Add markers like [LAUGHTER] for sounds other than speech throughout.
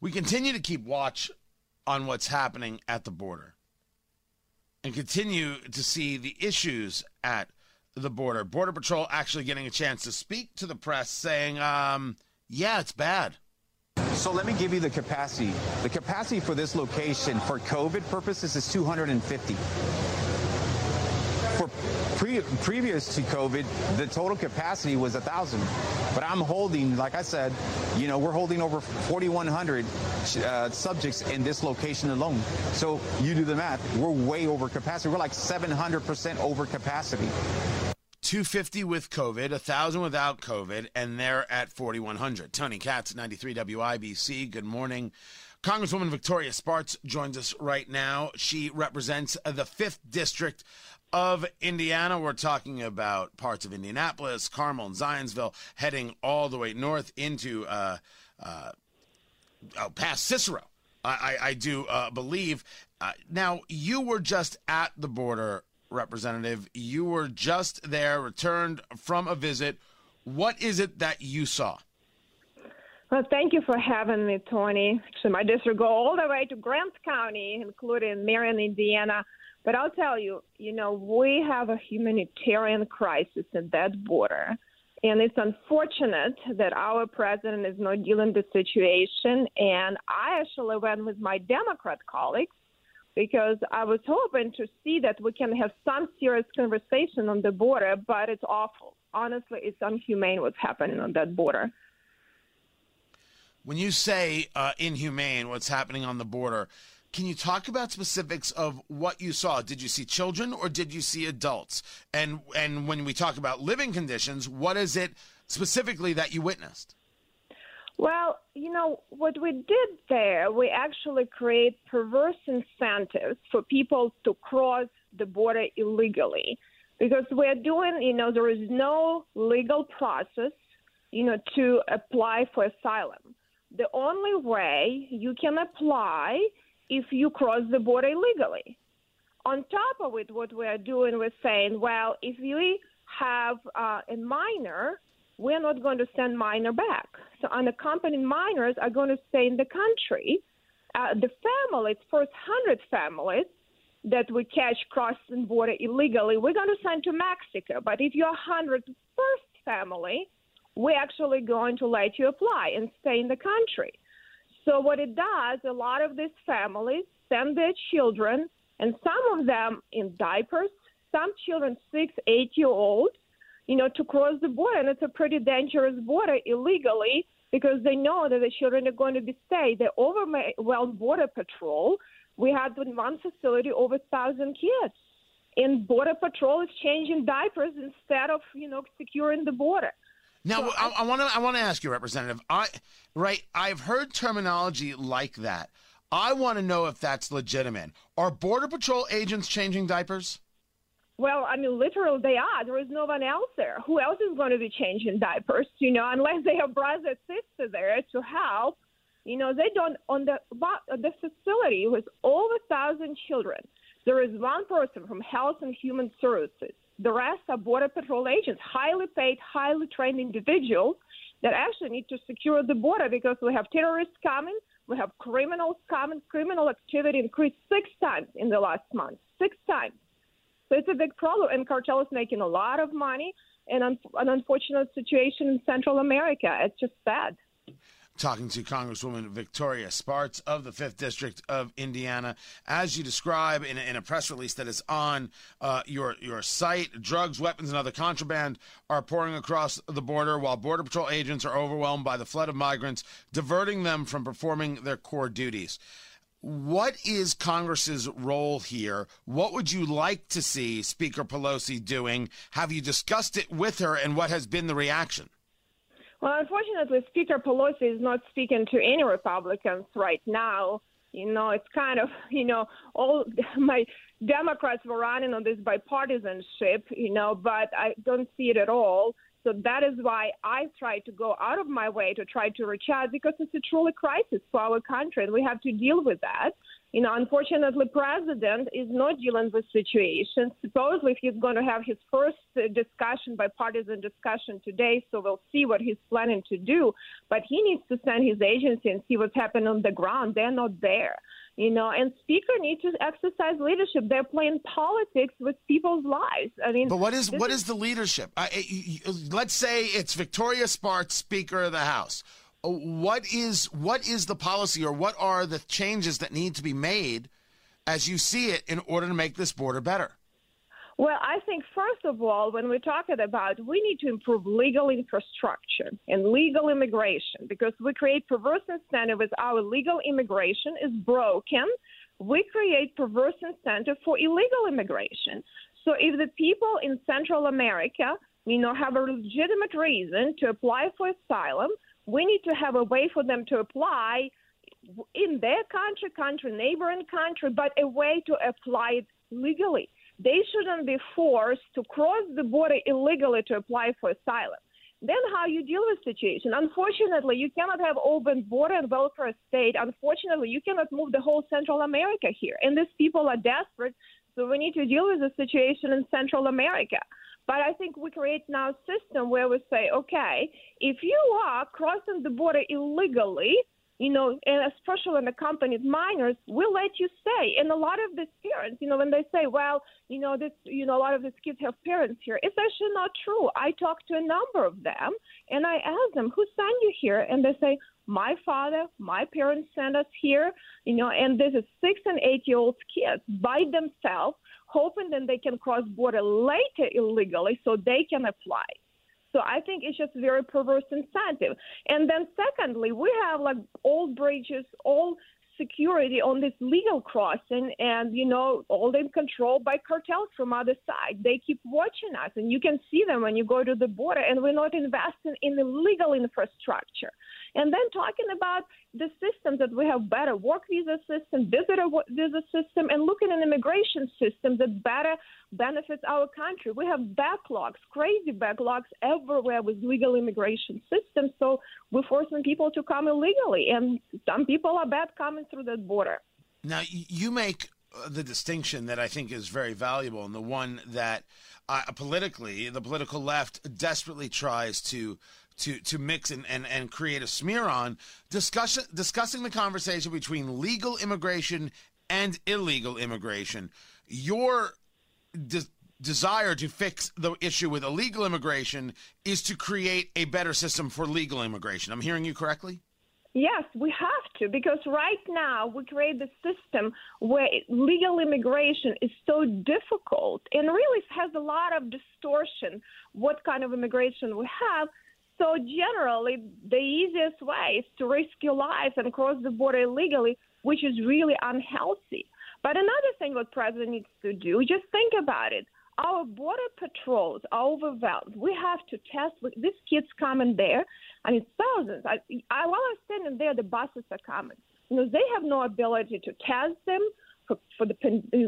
We continue to keep watch on what's happening at the border and continue to see the issues at the border. Border Patrol actually getting a chance to speak to the press saying, um, yeah, it's bad. So let me give you the capacity. The capacity for this location for COVID purposes is 250. Pre- previous to COVID, the total capacity was 1,000. But I'm holding, like I said, you know, we're holding over 4,100 uh, subjects in this location alone. So you do the math. We're way over capacity. We're like 700% over capacity. 250 with COVID, 1,000 without COVID, and they're at 4,100. Tony Katz, 93 WIBC. Good morning. Congresswoman Victoria Spartz joins us right now. She represents the 5th District of Indiana. We're talking about parts of Indianapolis, Carmel, and Zionsville, heading all the way north into uh, uh, oh, past Cicero. I, I, I do uh, believe. Uh, now, you were just at the border, Representative. You were just there, returned from a visit. What is it that you saw? Well, thank you for having me, Tony. So my district go all the way to Grant County, including Marion, Indiana. But I'll tell you, you know, we have a humanitarian crisis at that border. And it's unfortunate that our president is not dealing with the situation. And I actually went with my Democrat colleagues because I was hoping to see that we can have some serious conversation on the border, but it's awful. Honestly, it's unhumane what's happening on that border. When you say uh, inhumane, what's happening on the border, can you talk about specifics of what you saw? Did you see children or did you see adults? And and when we talk about living conditions, what is it specifically that you witnessed? Well, you know, what we did there, we actually create perverse incentives for people to cross the border illegally. Because we're doing, you know, there is no legal process, you know, to apply for asylum. The only way you can apply if you cross the border illegally. On top of it, what we are doing, we're saying, well, if we have uh, a minor, we're not going to send minor back. So unaccompanied minors are going to stay in the country. Uh, the families, first 100 families that we catch crossing border illegally, we're going to send to Mexico. But if you're 101st family, we're actually going to let you apply and stay in the country. So what it does, a lot of these families send their children, and some of them in diapers, some children six, eight year old, you know, to cross the border, and it's a pretty dangerous border illegally because they know that the children are going to be stayed. They overwhelmed border patrol. We had in one facility over thousand kids, and border patrol is changing diapers instead of you know securing the border. Now, I want to I want to ask you, Representative. I right, I've heard terminology like that. I want to know if that's legitimate. Are Border Patrol agents changing diapers? Well, I mean, literally, they are. There is no one else there. Who else is going to be changing diapers? You know, unless they have brother sister there to help. You know, they don't on the the facility with over a thousand children. There is one person from Health and Human Services the rest are Border Patrol agents, highly paid, highly trained individuals that actually need to secure the border because we have terrorists coming, we have criminals coming. Criminal activity increased six times in the last month, six times. So it's a big problem, and cartel is making a lot of money. in an unfortunate situation in Central America. It's just sad talking to Congresswoman Victoria Spartz of the 5th District of Indiana. As you describe in in a press release that is on uh, your, your site, drugs, weapons, and other contraband are pouring across the border while Border Patrol agents are overwhelmed by the flood of migrants, diverting them from performing their core duties. What is Congress's role here? What would you like to see Speaker Pelosi doing? Have you discussed it with her, and what has been the reaction? Well, unfortunately, Speaker Pelosi is not speaking to any Republicans right now. You know, it's kind of, [LAUGHS] you know, all [LAUGHS] my Democrats were running on this bipartisanship, you know, but I don't see it at all. So that is why I try to go out of my way to try to reach out because it's a truly crisis for our country and we have to deal with that. You know, unfortunately, president is not dealing with situations. Supposedly, he's going to have his first uh, discussion, bipartisan discussion today, so we'll see what he's planning to do. But he needs to send his agency and see what's happening on the ground. They're not there you know, and speaker needs to exercise leadership. They're playing politics with people's lives. I mean, but what is what is, is the leadership? I, let's say it's Victoria Spartz, Speaker of the House. What is what is the policy, or what are the changes that need to be made, as you see it, in order to make this border better? Well, I think first of all, when we're talking about, we need to improve legal infrastructure and legal immigration because we create perverse incentive with our legal immigration is broken. We create perverse incentive for illegal immigration. So if the people in Central America, you know, have a legitimate reason to apply for asylum, we need to have a way for them to apply in their country, country, neighboring country, but a way to apply it legally. They shouldn't be forced to cross the border illegally to apply for asylum. Then how you deal with situation? Unfortunately, you cannot have open border and welfare state. Unfortunately, you cannot move the whole Central America here. And these people are desperate, so we need to deal with the situation in Central America. But I think we create now a system where we say, okay, if you are crossing the border illegally, you know, and especially when accompanied minors, will let you stay. And a lot of these parents, you know, when they say, well, you know, this, you know, a lot of these kids have parents here, it's actually not true. I talked to a number of them and I asked them, who sent you here? And they say, my father, my parents sent us here, you know, and this is six and eight year old kids by themselves, hoping that they can cross border later illegally so they can apply. So I think it's just very perverse incentive. And then secondly, we have like old bridges, all security on this legal crossing and you know all in control by cartels from other side they keep watching us and you can see them when you go to the border and we're not investing in the legal infrastructure and then talking about the systems that we have better work visa system, visitor visa system, and looking at an immigration system that better benefits our country. We have backlogs, crazy backlogs everywhere with legal immigration systems. So we're forcing people to come illegally, and some people are bad coming through that border. Now you make uh, the distinction that I think is very valuable, and the one that uh, politically the political left desperately tries to to to mix and, and, and create a smear on discussion discussing the conversation between legal immigration and illegal immigration. Your de- desire to fix the issue with illegal immigration is to create a better system for legal immigration. I'm hearing you correctly? Yes, we have to because right now we create the system where legal immigration is so difficult and really has a lot of distortion what kind of immigration we have so generally, the easiest way is to risk your life and cross the border illegally, which is really unhealthy. But another thing what president needs to do, just think about it. Our border patrols are overwhelmed. We have to test. These kids coming there. I mean, thousands. I, I, while I'm standing there, the buses are coming. You know, they have no ability to test them for, for the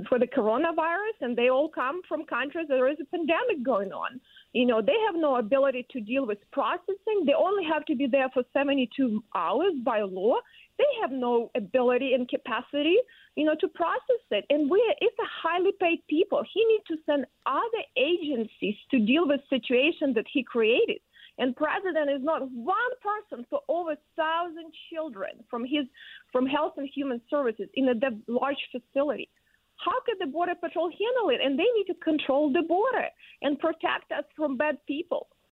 for the coronavirus, and they all come from countries that there is a pandemic going on. You know, they have no ability to deal with processing. They only have to be there for 72 hours by law. They have no ability and capacity, you know, to process it. And we, it's a highly paid people. He needs to send other agencies to deal with situations that he created. And president is not one person for over thousand children from his from Health and Human Services in a large facility. How could the Border Patrol handle it? And they need to control the border and protect us from bad people.